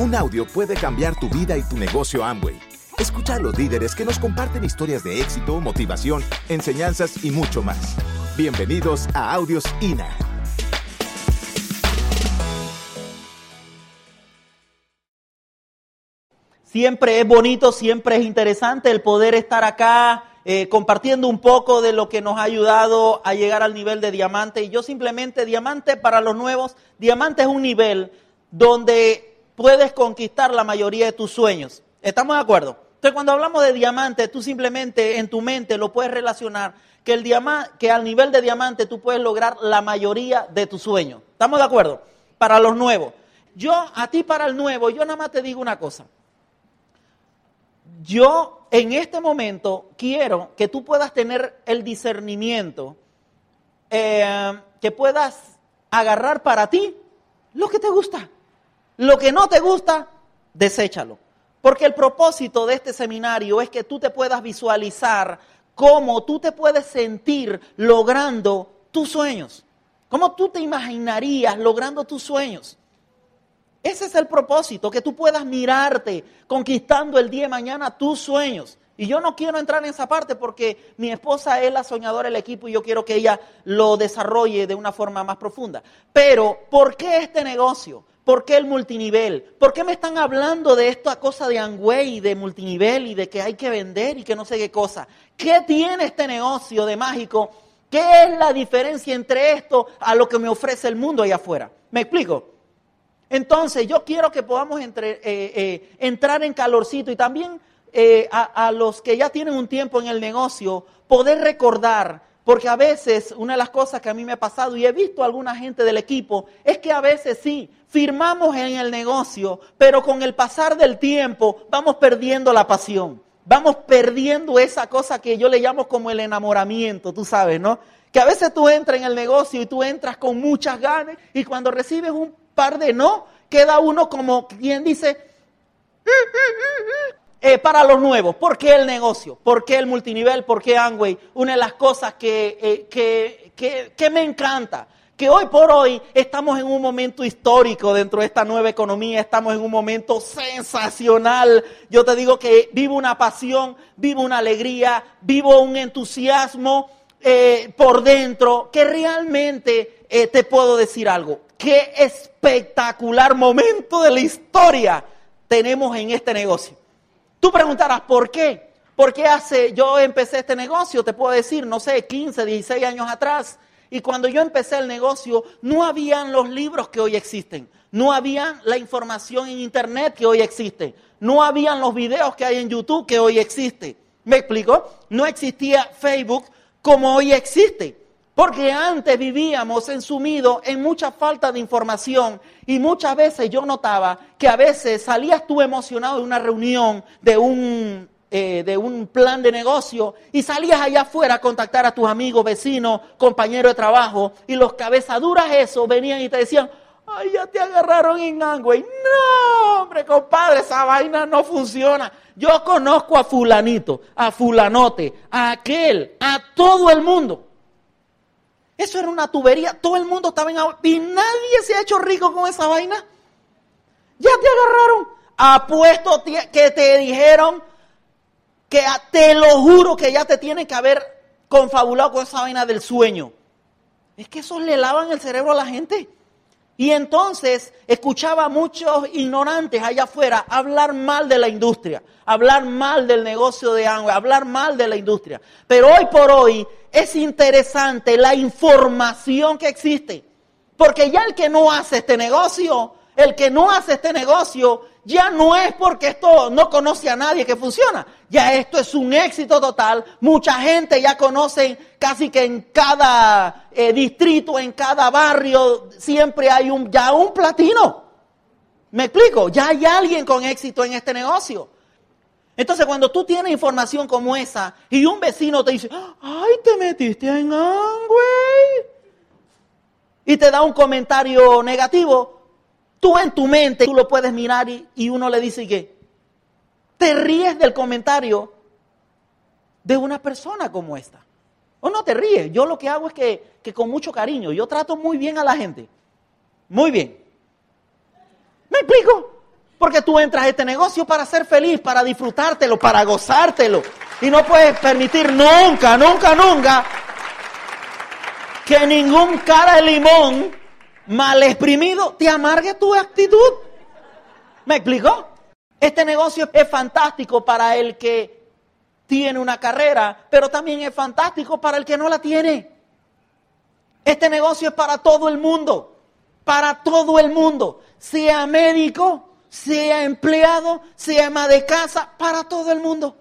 Un audio puede cambiar tu vida y tu negocio Amway. Escucha a los líderes que nos comparten historias de éxito, motivación, enseñanzas y mucho más. Bienvenidos a Audios INA. Siempre es bonito, siempre es interesante el poder estar acá eh, compartiendo un poco de lo que nos ha ayudado a llegar al nivel de diamante. Y yo simplemente, diamante para los nuevos, diamante es un nivel donde puedes conquistar la mayoría de tus sueños. ¿Estamos de acuerdo? Entonces, cuando hablamos de diamante, tú simplemente en tu mente lo puedes relacionar que, el que al nivel de diamante tú puedes lograr la mayoría de tus sueños. ¿Estamos de acuerdo? Para los nuevos. Yo, a ti para el nuevo, yo nada más te digo una cosa yo en este momento quiero que tú puedas tener el discernimiento, eh, que puedas agarrar para ti lo que te gusta. Lo que no te gusta, deséchalo. Porque el propósito de este seminario es que tú te puedas visualizar cómo tú te puedes sentir logrando tus sueños. ¿Cómo tú te imaginarías logrando tus sueños? Ese es el propósito, que tú puedas mirarte conquistando el día de mañana tus sueños. Y yo no quiero entrar en esa parte porque mi esposa es la soñadora del equipo y yo quiero que ella lo desarrolle de una forma más profunda. Pero, ¿por qué este negocio? ¿Por qué el multinivel? ¿Por qué me están hablando de esta cosa de Angway, de multinivel y de que hay que vender y que no sé qué cosa? ¿Qué tiene este negocio de mágico? ¿Qué es la diferencia entre esto a lo que me ofrece el mundo allá afuera? ¿Me explico? Entonces, yo quiero que podamos eh, eh, entrar en calorcito y también eh, a, los que ya tienen un tiempo en el negocio, poder recordar, porque a veces una de las cosas que a mí me ha pasado y he visto a alguna gente del equipo, es que a veces sí, firmamos en el negocio, pero con el pasar del tiempo vamos perdiendo la pasión, vamos perdiendo esa cosa que yo le llamo como el enamoramiento, tú sabes, ¿no? Que a veces tú entras en el negocio y tú entras con muchas ganas y cuando recibes un par de no, queda uno como quien dice, eh, para los nuevos. ¿Por qué el negocio? ¿Por qué el multinivel? ¿Por qué Angway? Una de las cosas que, eh, que, que, que me encanta que hoy por hoy estamos en un momento histórico dentro de esta nueva economía, estamos en un momento sensacional. Yo te digo que vivo una pasión, vivo una alegría, vivo un entusiasmo eh, por dentro, que realmente te puedo decir algo qué espectacular momento de la historia tenemos en este negocio. Tú preguntarás, ¿por qué? Porque hace, yo empecé este negocio, te puedo decir, no sé, 15, 16 años atrás, y cuando yo empecé el negocio, no habían los libros que hoy existen, no había la información en Internet que hoy existe, no habían los videos que hay en YouTube que hoy existe. ¿Me explico? No existía Facebook como hoy existe. Porque antes vivíamos ensumidos en mucha falta de información y muchas veces yo notaba que a veces salías tú emocionado de una reunión, de un, eh, de un plan de negocio y salías allá afuera a contactar a tus amigos, vecinos, compañeros de trabajo y los cabezaduras eso venían y te decían, ay, ya te agarraron en Angway. No, hombre, compadre, esa vaina no funciona. Yo conozco a fulanito, a fulanote, a aquel, a todo el mundo eso era una tubería, todo el mundo estaba en agua y nadie se ha hecho rico con esa vaina. Ya te agarraron. Apuesto que te dijeron que te lo juro que ya te tienen que haber confabulado con esa vaina del sueño. Es que eso le lavan el cerebro a la gente. Y entonces escuchaba a muchos ignorantes allá afuera hablar mal de la industria, hablar mal del negocio de agua, hablar mal de la industria. Pero hoy por hoy es interesante la información que existe. Porque ya el que no hace este negocio, el que no hace este negocio, ya no es porque esto no conoce a nadie que funciona. Ya esto es un éxito total. Mucha gente ya conoce casi que en cada eh, distrito, en cada barrio, siempre hay un, ya un platino. ¿Me explico? Ya hay alguien con éxito en este negocio. Entonces, cuando tú tienes información como esa y un vecino te dice, ay, te metiste en Angway, y te da un comentario negativo, Tú en tu mente, tú lo puedes mirar y, uno le dice que te ríes del comentario de una persona como esta. O no te ríes. Yo lo que hago es que, que con mucho cariño, yo trato muy bien a la gente. Muy bien. ¿Me explico? Porque tú entras a este negocio para ser feliz, para disfrutártelo, para gozártelo. Y no puedes permitir nunca, nunca, nunca que ningún cara de limón mal exprimido te amargue tu actitud. ¿Me explicó? Este negocio es fantástico para el que tiene una carrera, pero también es fantástico para el que no la tiene. Este negocio es para todo el mundo, para todo el mundo, sea médico, sea empleado, sea ama de casa, para todo el mundo.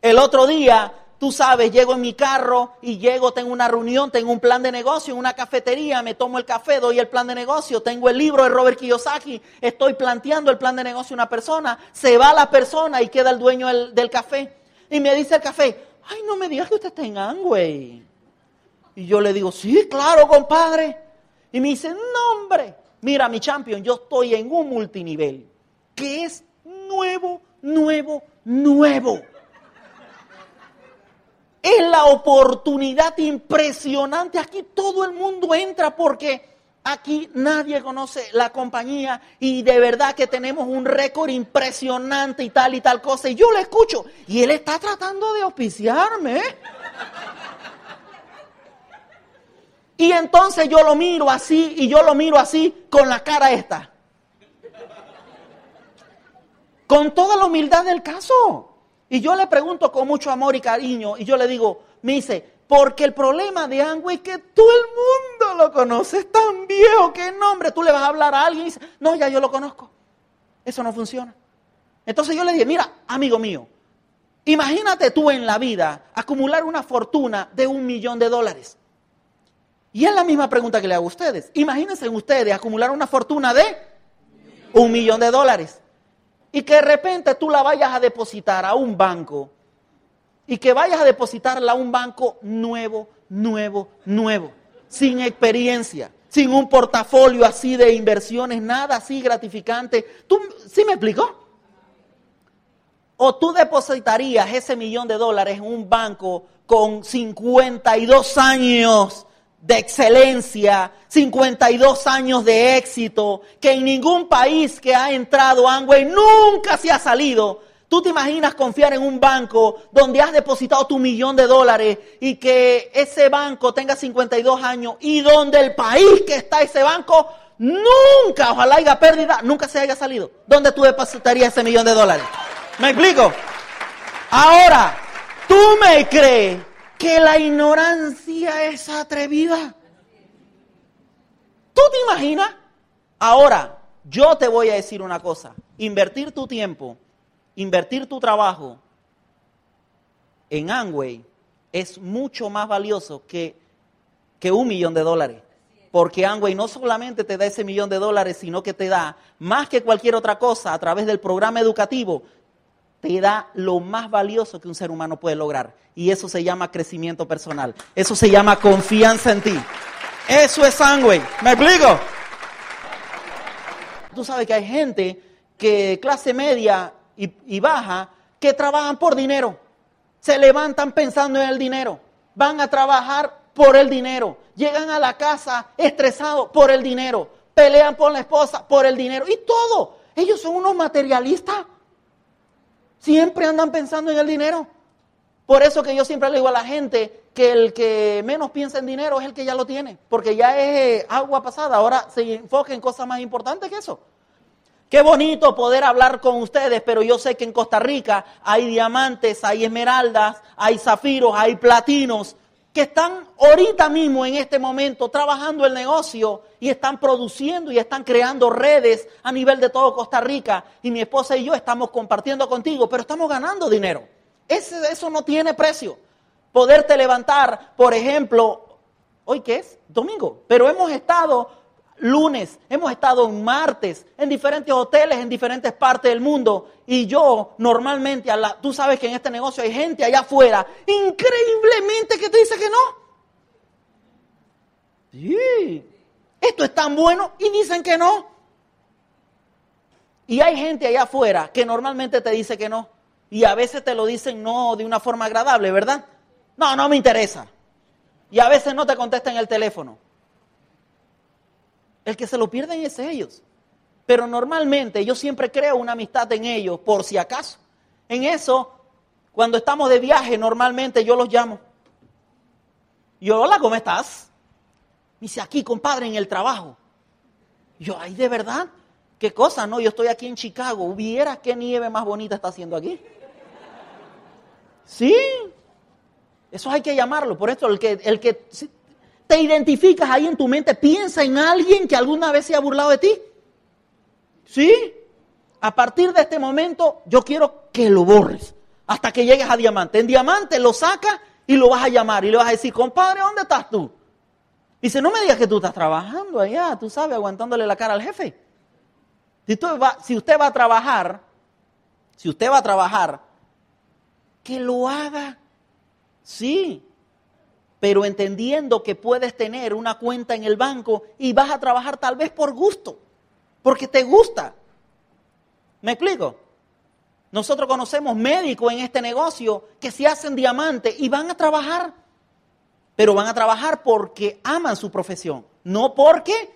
El otro día Tú sabes, llego en mi carro y llego, tengo una reunión, tengo un plan de negocio en una cafetería, me tomo el café, doy el plan de negocio, tengo el libro de Robert Kiyosaki, estoy planteando el plan de negocio a una persona, se va la persona y queda el dueño del, café. Y me dice el café, ay, no me digas que usted está en Angway. Y yo le digo, sí, claro, compadre. Y me dice, no, hombre, mira, mi champion, yo estoy en un multinivel que es nuevo, nuevo, nuevo es la oportunidad impresionante. Aquí todo el mundo entra porque aquí nadie conoce la compañía y de verdad que tenemos un récord impresionante y tal y tal cosa. Y yo le escucho y él está tratando de auspiciarme. Y entonces yo lo miro así y yo lo miro así con la cara esta. Con toda la humildad del caso. Y yo le pregunto con mucho amor y cariño, y yo le digo, me dice, porque el problema de Angway es que todo el mundo lo conoce, es tan viejo, ¿qué nombre? Tú le vas a hablar a alguien y dice, no, ya yo lo conozco. Eso no funciona. Entonces yo le dije, mira, amigo mío, imagínate tú en la vida acumular una fortuna de un millón de dólares. Y es la misma pregunta que le hago a ustedes. Imagínense ustedes acumular una fortuna de un millón de dólares y que de repente tú la vayas a depositar a un banco y que vayas a depositarla a un banco nuevo, nuevo, nuevo, sin experiencia, sin un portafolio así de inversiones, nada así gratificante. ¿Tú sí me explicó? O tú depositarías ese millón de dólares en un banco con 52 años de excelencia, 52 años de éxito, que en ningún país que ha entrado Amway nunca se ha salido. ¿Tú te imaginas confiar en un banco donde has depositado tu millón de dólares y que ese banco tenga 52 años y donde el país que está ese banco nunca, ojalá haya pérdida, nunca se haya salido? ¿Dónde tú depositarías ese millón de dólares? ¿Me explico? Ahora, ¿tú me crees que la ignorancia es atrevida. ¿Tú te imaginas? Ahora, yo te voy a decir una cosa. Invertir tu tiempo, invertir tu trabajo en Amway es mucho más valioso que, que un millón de dólares. Porque Amway no solamente te da ese millón de dólares, sino que te da más que cualquier otra cosa a través del programa educativo, te da lo más valioso que un ser humano puede lograr. Y eso se llama crecimiento personal. Eso se llama confianza en ti. Eso es sangre. ¿Me explico? Tú sabes que hay gente que clase media y, y baja que trabajan por dinero. Se levantan pensando en el dinero. Van a trabajar por el dinero. Llegan a la casa estresados por el dinero. Pelean por la esposa por el dinero. Y todo. Ellos son unos materialistas. Siempre andan pensando en el dinero. Por eso que yo siempre le digo a la gente que el que menos piensa en dinero es el que ya lo tiene, porque ya es eh, agua pasada, ahora se enfoca en cosas más importantes que eso. Qué bonito poder hablar con ustedes, pero yo sé que en Costa Rica hay diamantes, hay esmeraldas, hay zafiros, hay platinos, que están ahorita mismo en este momento trabajando el negocio y están produciendo y están creando redes a nivel de todo Costa Rica. Y mi esposa y yo estamos compartiendo contigo, pero estamos ganando dinero. eso no tiene precio. Poderte levantar, por ejemplo, hoy qué es? Domingo, pero hemos estado lunes, hemos estado en martes, en diferentes hoteles, en diferentes partes del mundo. Y yo normalmente, a la, tú sabes que en este negocio hay gente allá afuera, increíblemente que te dice que no. Sí, esto es tan bueno y dicen que no. Y hay gente allá afuera que normalmente te dice que no. Y a veces te lo dicen no de una forma agradable, ¿verdad? No, no me interesa. Y a veces no te contestan el teléfono. El que se lo pierden es ellos. pero normalmente yo siempre creo una amistad en ellos, por si acaso. En eso, cuando estamos de viaje, normalmente yo los llamo. Yo, hola, ¿cómo estás? Me dice, aquí, compadre, en el trabajo. Yo, ay, ¿de verdad? ¿Qué cosa? No, yo estoy aquí en Chicago. ¿Hubiera qué nieve más bonita está haciendo aquí? Sí. Eso hay que llamarlo. Por eso, el que, el que te identificas ahí en tu mente, piensa en alguien que alguna vez se ha burlado de ti. ¿Sí? A partir de este momento, yo quiero que lo borres hasta que llegues a diamante. En diamante lo sacas y lo vas a llamar y le vas a decir, compadre, ¿dónde estás tú? Dice, no me digas que tú estás trabajando allá, tú sabes, aguantándole la cara al jefe. Si, si usted va a trabajar, si usted va a trabajar, que lo haga, sí, pero entendiendo que puedes tener una cuenta en el banco y vas a trabajar tal vez por gusto, porque te gusta. ¿Me explico? Nosotros conocemos médicos en este negocio que se hacen diamante y van a trabajar pero van a trabajar porque aman su profesión, no porque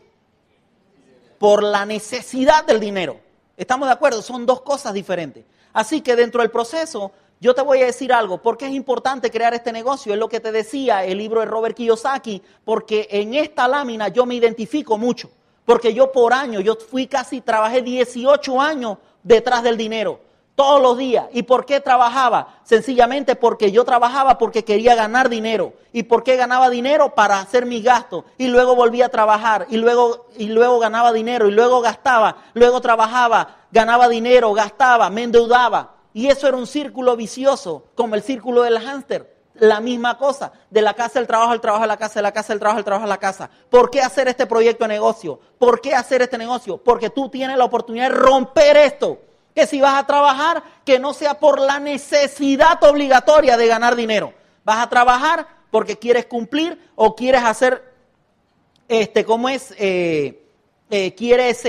por la necesidad del dinero. ¿Estamos de acuerdo? Son dos cosas diferentes. Así que dentro del proceso, yo te voy a decir algo, ¿por qué es importante crear este negocio? Es lo que te decía el libro de Robert Kiyosaki, porque en esta lámina yo me identifico mucho, porque yo por año, yo fui casi, trabajé 18 años detrás del dinero todos los días. ¿Y por qué trabajaba? Sencillamente porque yo trabajaba porque quería ganar dinero. ¿Y por qué ganaba dinero? Para hacer mis gastos. Y luego volvía a trabajar. Y luego, y luego ganaba dinero. Y luego gastaba. Luego trabajaba. Ganaba dinero. Gastaba. Me endeudaba. Y eso era un círculo vicioso, como el círculo del hámster. La misma cosa, de la casa al trabajo, al trabajo a la casa, de la casa al trabajo, al trabajo a la casa. ¿Por qué hacer este proyecto de negocio? ¿Por qué hacer este negocio? Porque tú tienes la oportunidad de romper esto que si vas a trabajar, que no sea por la necesidad obligatoria de ganar dinero. Vas a trabajar porque quieres cumplir o quieres hacer, este, ¿cómo es? Eh, eh, quieres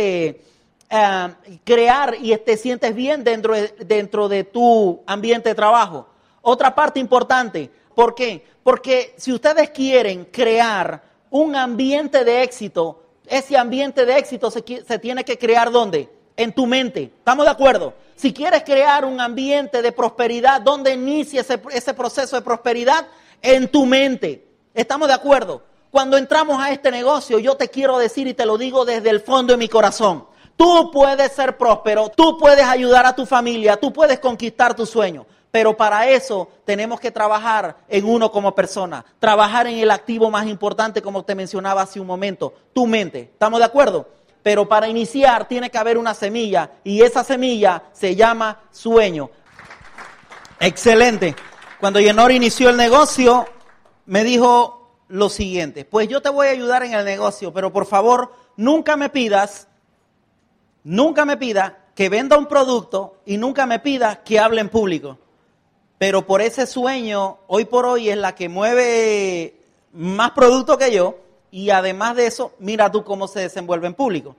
eh, crear y te sientes bien dentro de, dentro de tu ambiente de trabajo. Otra parte importante, ¿por qué? Porque si ustedes quieren crear un ambiente de éxito, ese ambiente de éxito se, se tiene que crear ¿dónde? en tu mente. ¿Estamos de acuerdo? Si quieres crear un ambiente de prosperidad, ¿dónde inicia ese, ese proceso de prosperidad? En tu mente. ¿Estamos de acuerdo? Cuando entramos a este negocio, yo te quiero decir y te lo digo desde el fondo de mi corazón. Tú puedes ser próspero, tú puedes ayudar a tu familia, tú puedes conquistar tu sueño. Pero para eso tenemos que trabajar en uno como persona, trabajar en el activo más importante, como te mencionaba hace un momento, tu mente. ¿Estamos de acuerdo? pero para iniciar tiene que haber una semilla y esa semilla se llama sueño. Excelente. Cuando Yenor inició el negocio, me dijo lo siguiente, pues yo te voy a ayudar en el negocio, pero por favor, nunca me pidas, nunca me pida que venda un producto y nunca me pida que hable en público. Pero por ese sueño, hoy por hoy es la que mueve más producto que yo y además de eso, mira tú cómo se desenvuelve en público.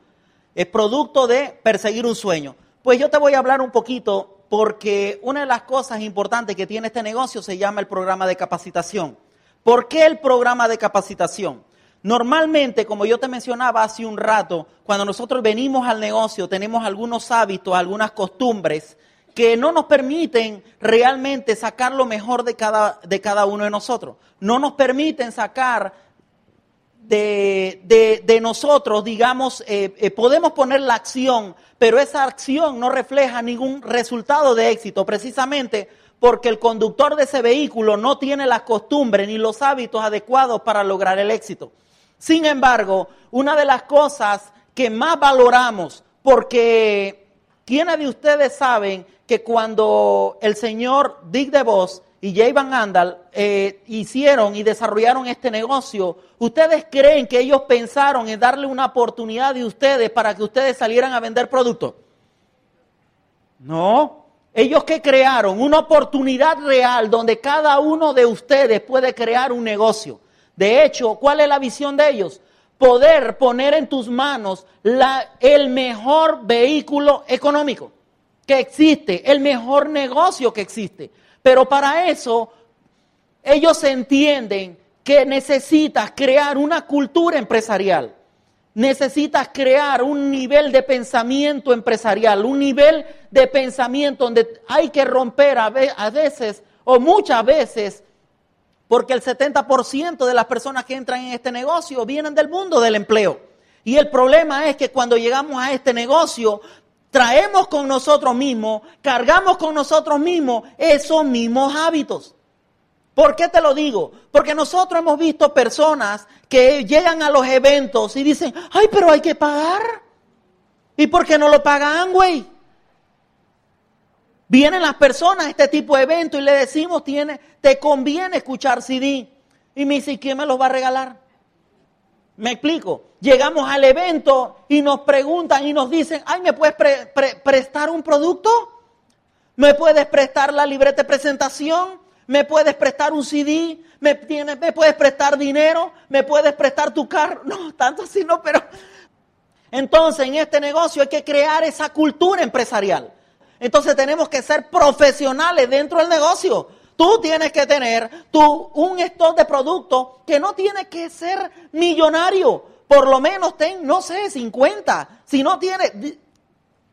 Es producto de perseguir un sueño. Pues yo te voy a hablar un poquito porque una de las cosas importantes que tiene este negocio se llama el programa de capacitación. ¿Por qué el programa de capacitación? Normalmente, como yo te mencionaba hace un rato, cuando nosotros venimos al negocio tenemos algunos hábitos, algunas costumbres que no nos permiten realmente sacar lo mejor de cada, de cada uno de nosotros. No nos permiten sacar de, nosotros, digamos, eh, eh, podemos poner la acción, pero esa acción no refleja ningún resultado de éxito, precisamente porque el conductor de ese vehículo no tiene las costumbres ni los hábitos adecuados para lograr el éxito. Sin embargo, una de las cosas que más valoramos, porque ¿quiénes de ustedes saben que cuando el señor Dick DeVos y Jay Van Andal eh, hicieron y desarrollaron este negocio, ¿ustedes creen que ellos pensaron en darle una oportunidad de ustedes para que ustedes salieran a vender productos? No. Ellos que crearon una oportunidad real donde cada uno de ustedes puede crear un negocio. De hecho, ¿cuál es la visión de ellos? Poder poner en tus manos el mejor vehículo económico que existe, el mejor negocio que existe. Pero para eso ellos entienden que necesitas crear una cultura empresarial. necesitas crear un nivel de pensamiento empresarial, un nivel de pensamiento donde hay que romper a veces o muchas veces, porque el 70% de las personas que entran en este negocio vienen del mundo del empleo. Y el problema es que cuando llegamos a este negocio, traemos con nosotros mismos, cargamos con nosotros mismos esos mismos hábitos. ¿Por qué te lo digo? Porque nosotros hemos visto personas que llegan a los eventos y dicen, ay, pero hay que pagar. ¿Y por qué no lo pagan, güey? Vienen las personas a este tipo de evento y le decimos, tiene, te conviene escuchar CD. Y me dice, ¿quién me los va a regalar? Me explico. Llegamos al evento y nos preguntan y nos dicen, ay, ¿me puedes prestar un producto? ¿Me puedes prestar la libreta de presentación? ¿Me puedes prestar un CD? ¿Me, ¿Me puedes prestar dinero? ¿Me puedes prestar tu carro? No, tanto así no, pero... Entonces, en este negocio hay que crear esa cultura empresarial. Entonces tenemos que ser profesionales dentro del negocio. Tú tienes que tener un stock de productos que no tiene que ser millonario. Por lo menos ten, no sé, 50. Si no tienes,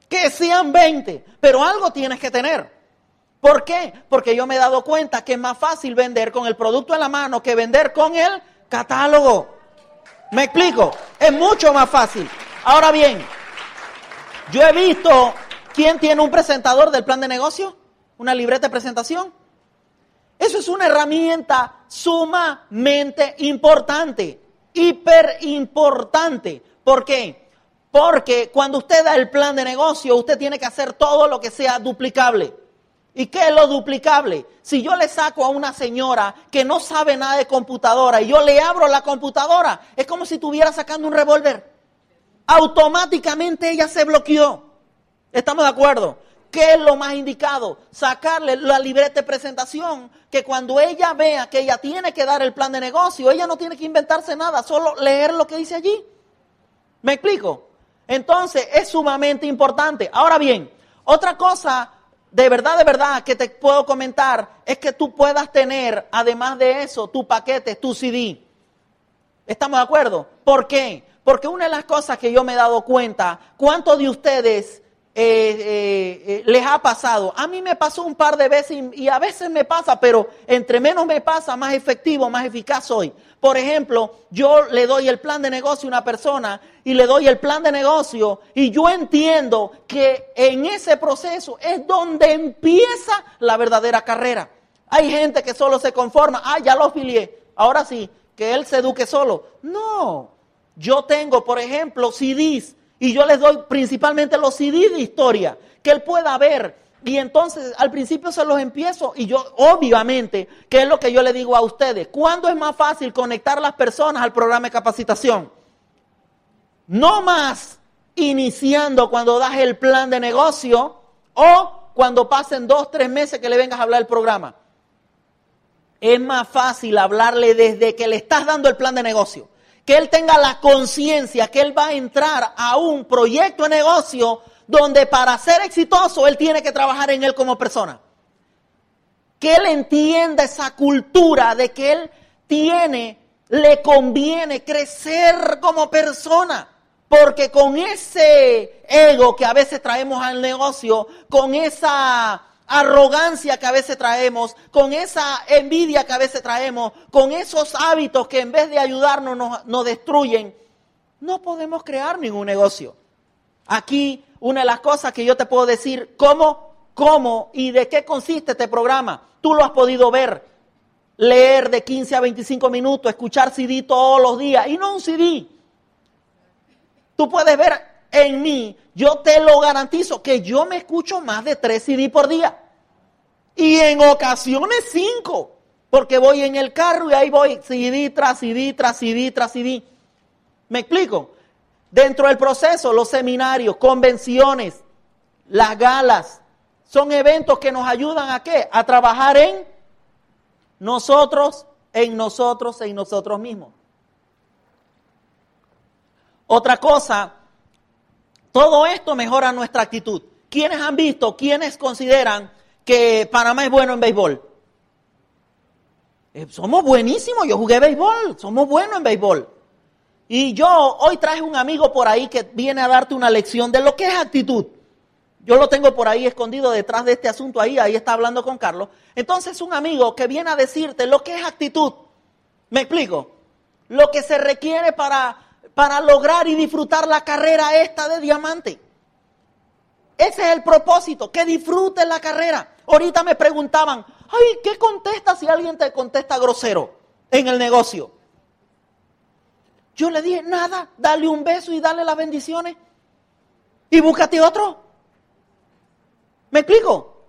que sean 20. Pero algo tienes que tener. ¿Por qué? Porque yo me he dado cuenta que es más fácil vender con el producto en la mano que vender con el catálogo. ¿Me explico? Es mucho más fácil. Ahora bien, yo he visto quién tiene un presentador del plan de negocio, una libreta de presentación. Eso es una herramienta sumamente importante, hiper importante. ¿Por qué? Porque cuando usted da el plan de negocio, usted tiene que hacer todo lo que sea duplicable. ¿Y qué es lo duplicable? Si yo le saco a una señora que no sabe nada de computadora y yo le abro la computadora, es como si estuviera sacando un revólver. Automáticamente ella se bloqueó. ¿Estamos de acuerdo? ¿Qué es lo más indicado? Sacarle la libreta de presentación, que cuando ella vea que ella tiene que dar el plan de negocio, ella no tiene que inventarse nada, solo leer lo que dice allí. ¿Me explico? Entonces es sumamente importante. Ahora bien, otra cosa de verdad, de verdad que te puedo comentar es que tú puedas tener, además de eso, tu paquete, tu CD. ¿Estamos de acuerdo? ¿Por qué? Porque una de las cosas que yo me he dado cuenta, ¿cuántos de ustedes eh, eh, les ha pasado. A mí me pasó un par de veces y, a veces me pasa, pero entre menos me pasa, más efectivo, más eficaz soy. Por ejemplo, yo le doy el plan de negocio a una persona y le doy el plan de negocio y yo entiendo que en ese proceso es donde empieza la verdadera carrera. Hay gente que solo se conforma, ah, ya lo afilié, ahora sí, que él se eduque solo. No, yo tengo, por ejemplo, CDs y yo les doy principalmente los CD de historia, que él pueda ver. Y entonces al principio se los empiezo y yo obviamente, ¿qué es lo que yo le digo a ustedes? ¿Cuándo es más fácil conectar las personas al programa de capacitación? No más iniciando cuando das el plan de negocio o cuando pasen dos, tres meses que le vengas a hablar el programa. Es más fácil hablarle desde que le estás dando el plan de negocio que él tenga la conciencia que él va a entrar a un proyecto de negocio donde para ser exitoso él tiene que trabajar en él como persona. Que él entienda esa cultura de que él tiene, le conviene crecer como persona. Porque con ese ego que a veces traemos al negocio, con esa arrogancia que a veces traemos, con esa envidia que a veces traemos, con esos hábitos que en vez de ayudarnos nos, destruyen, no podemos crear ningún negocio. Aquí una de las cosas que yo te puedo decir, ¿cómo, cómo y de qué consiste este programa? Tú lo has podido ver, leer de 15 a 25 minutos, escuchar CD todos los días y no un CD. Tú puedes ver en mí, yo te lo garantizo que yo me escucho más de tres CD por día. Y en ocasiones cinco. Porque voy en el carro y ahí voy CD tras CD tras CD tras CD. ¿Me explico? Dentro del proceso, los seminarios, convenciones, las galas, son eventos que nos ayudan a qué? A trabajar en nosotros, en nosotros, en nosotros mismos. Otra cosa todo esto mejora nuestra actitud. ¿Quiénes han visto, quiénes consideran que Panamá es bueno en béisbol? Eh, somos buenísimos, yo jugué béisbol, somos buenos en béisbol. Y yo hoy traje un amigo por ahí que viene a darte una lección de lo que es actitud. Yo lo tengo por ahí escondido detrás de este asunto ahí, ahí está hablando con Carlos. Entonces un amigo que viene a decirte lo que es actitud. ¿Me explico? Lo que se requiere para, para lograr y disfrutar la carrera esta de diamante. Ese es el propósito, que disfrutes la carrera. Ahorita me preguntaban, ay, ¿qué contesta si alguien te contesta grosero en el negocio? Yo le dije, nada, dale un beso y dale las bendiciones. Y búscate otro. ¿Me explico?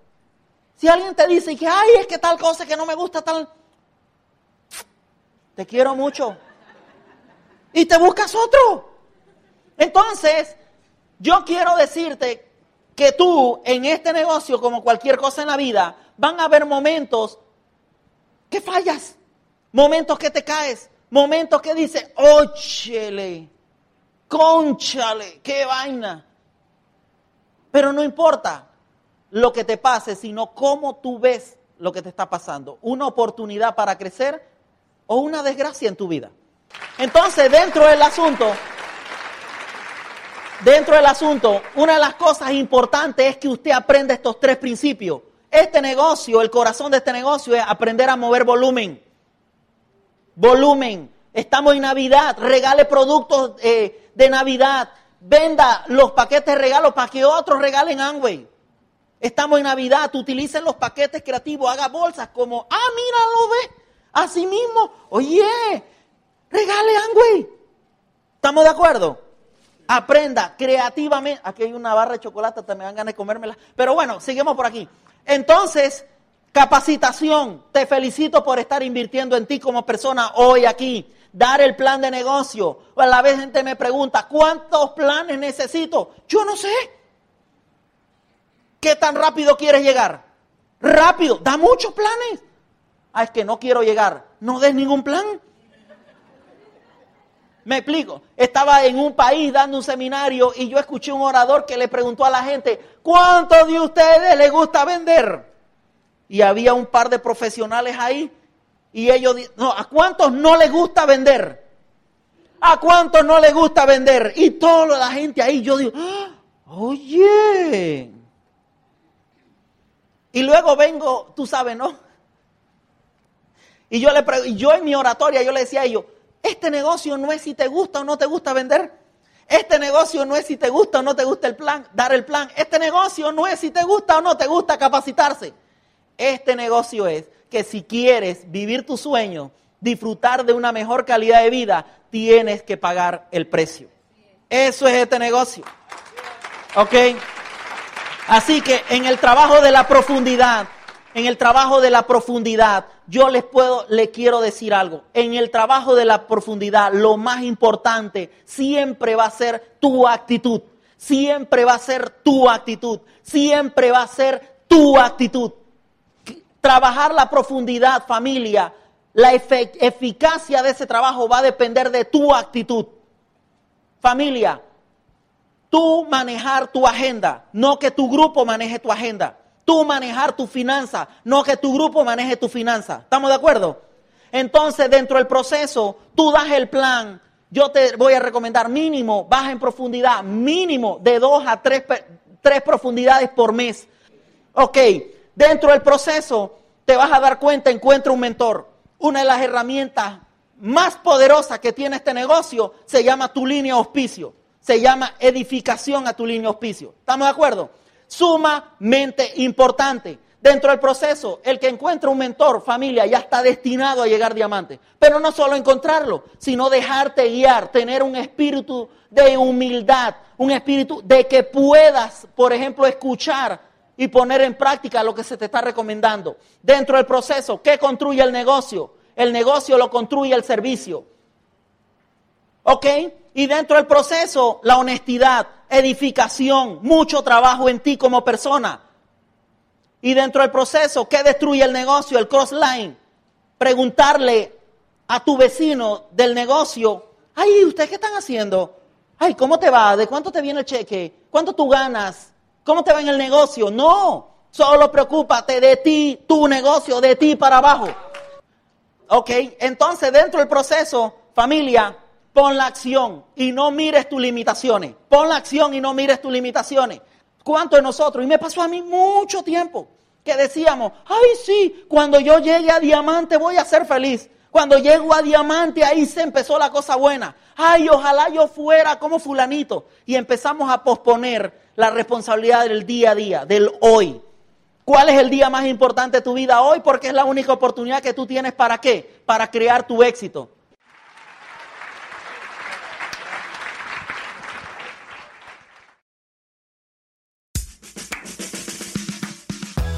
Si alguien te dice que, ay, es que tal cosa que no me gusta, tal. Te quiero mucho. Y te buscas otro. Entonces, yo quiero decirte que tú en este negocio, como cualquier cosa en la vida, van a haber momentos que fallas, momentos que te caes, Momentos que dice, óchele, conchale, qué vaina. Pero no importa lo que te pase, sino cómo tú ves lo que te está pasando. Una oportunidad para crecer o una desgracia en tu vida. Entonces, dentro del asunto, dentro del asunto, una de las cosas importantes es que usted aprenda estos tres principios. Este negocio, el corazón de este negocio es aprender a mover volumen volumen. Estamos en Navidad, regale productos eh, de Navidad, venda los paquetes de regalos para que otros regalen Amway. Estamos en Navidad, utilicen los paquetes creativos, haga bolsas como, ah, mira, lo ve, así mismo, oye, regale Amway. ¿Estamos de acuerdo? Aprenda creativamente. Aquí hay una barra de chocolate, te me dan ganas de comérmela. Pero bueno, seguimos por aquí. Entonces, Capacitación. Te felicito por estar invirtiendo en ti como persona hoy aquí. Dar el plan de negocio. A la vez gente me pregunta, ¿cuántos planes necesito? Yo no sé. ¿Qué tan rápido quieres llegar? Rápido. Da muchos planes. Ah, es que no quiero llegar. No des ningún plan. Me explico. Estaba en un país dando un seminario y yo escuché un orador que le preguntó a la gente, ¿cuántos de ustedes les gusta vender? y había un par de profesionales ahí y ellos, no, ¿a cuántos no les gusta vender? ¿A cuántos no les gusta vender? Y toda la gente ahí, yo digo, ¡Ah! oye. Y luego vengo, tú sabes, ¿no? Y yo, le, yo en mi oratoria, yo le decía a ellos, este negocio no es si te gusta o no te gusta vender. Este negocio no es si te gusta o no te gusta el plan, dar el plan. Este negocio no es si te gusta o no te gusta capacitarse. Este negocio es que si quieres vivir tu sueño, disfrutar de una mejor calidad de vida, tienes que pagar el precio. Eso es este negocio. ¿Ok? Así que en el trabajo de la profundidad, en el trabajo de la profundidad, yo les puedo, le quiero decir algo. En el trabajo de la profundidad, lo más importante siempre va a ser tu actitud. Siempre va a ser tu actitud. Siempre va a ser tu actitud trabajar la profundidad, familia, la eficacia de ese trabajo va a depender de tu actitud. Familia, tú manejar tu agenda, no que tu grupo maneje tu agenda. Tú manejar tu finanza, no que tu grupo maneje tu finanza. ¿Estamos de acuerdo? Entonces, dentro del proceso, tú das el plan. Yo te voy a recomendar mínimo, baja en profundidad, mínimo de dos a tres, tres profundidades por mes. Ok, Dentro del proceso te vas a dar cuenta, encuentra un mentor. Una de las herramientas más poderosas que tiene este negocio se llama tu línea auspicio. Se llama edificación a tu línea auspicio. ¿Estamos de acuerdo? Sumamente importante. Dentro del proceso, el que encuentra un mentor, familia, ya está destinado a llegar diamante. Pero no solo encontrarlo, sino dejarte guiar, tener un espíritu de humildad, un espíritu de que puedas, por ejemplo, escuchar y poner en práctica lo que se te está recomendando. Dentro del proceso, ¿qué construye el negocio? El negocio lo construye el servicio. ¿Ok? Y dentro del proceso, la honestidad, edificación, mucho trabajo en ti como persona. Y dentro del proceso, ¿qué destruye el negocio? El cross-line. Preguntarle a tu vecino del negocio, ay, ¿ustedes qué están haciendo? Ay, ¿cómo te va? ¿De cuánto te viene el cheque? ¿Cuánto tú ganas? ¿Cómo te va en el negocio? No, solo preocúpate de ti, tu negocio, de ti para abajo. Ok, entonces dentro del proceso, familia, Pon la acción y no mires tus limitaciones. Pon la acción y no mires tus limitaciones. ¿Cuántos de nosotros? Y me pasó a mí mucho tiempo que decíamos, ay sí, cuando yo llegue a diamante voy a ser feliz. Cuando llego a diamante ahí se empezó la cosa buena. Ay, ojalá yo fuera como fulanito. Y empezamos a posponer la responsabilidad del día a día, del hoy. ¿Cuál es el día más importante de tu vida hoy? Porque es la única oportunidad que tú tienes para qué? Para crear tu éxito.